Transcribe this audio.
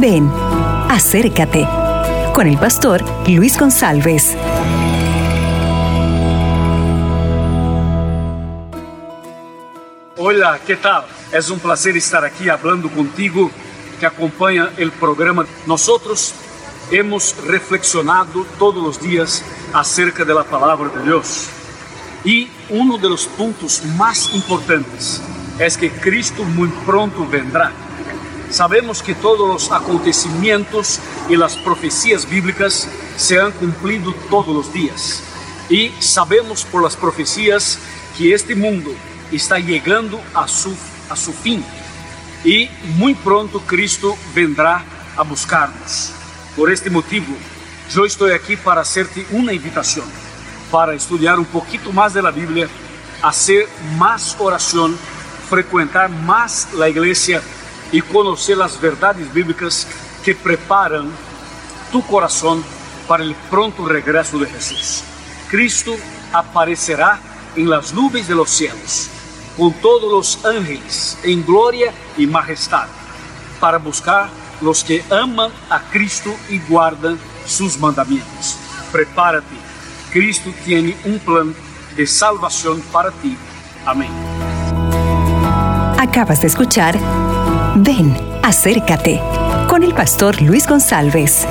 Ven, acércate con el pastor Luis González. Hola, ¿qué tal? Es un placer estar aquí hablando contigo que acompaña el programa. Nosotros hemos reflexionado todos los días acerca de la palabra de Dios. Y uno de los puntos más importantes es que Cristo muy pronto vendrá. Sabemos que todos los acontecimientos y las profecías bíblicas se han cumplido todos los días. Y sabemos por las profecías que este mundo está llegando a su, a su fin. Y muy pronto Cristo vendrá a buscarnos. Por este motivo, yo estoy aquí para hacerte una invitación, para estudiar un poquito más de la Biblia, hacer más oración, frecuentar más la iglesia y conocer las verdades bíblicas que preparan tu corazón para el pronto regreso de Jesús. Cristo aparecerá en las nubes de los cielos con todos los ángeles en gloria y majestad para buscar los que aman a Cristo y guardan sus mandamientos. Prepárate, Cristo tiene un plan de salvación para ti. Amén. Acabas de escuchar Ven, acércate con el pastor Luis González.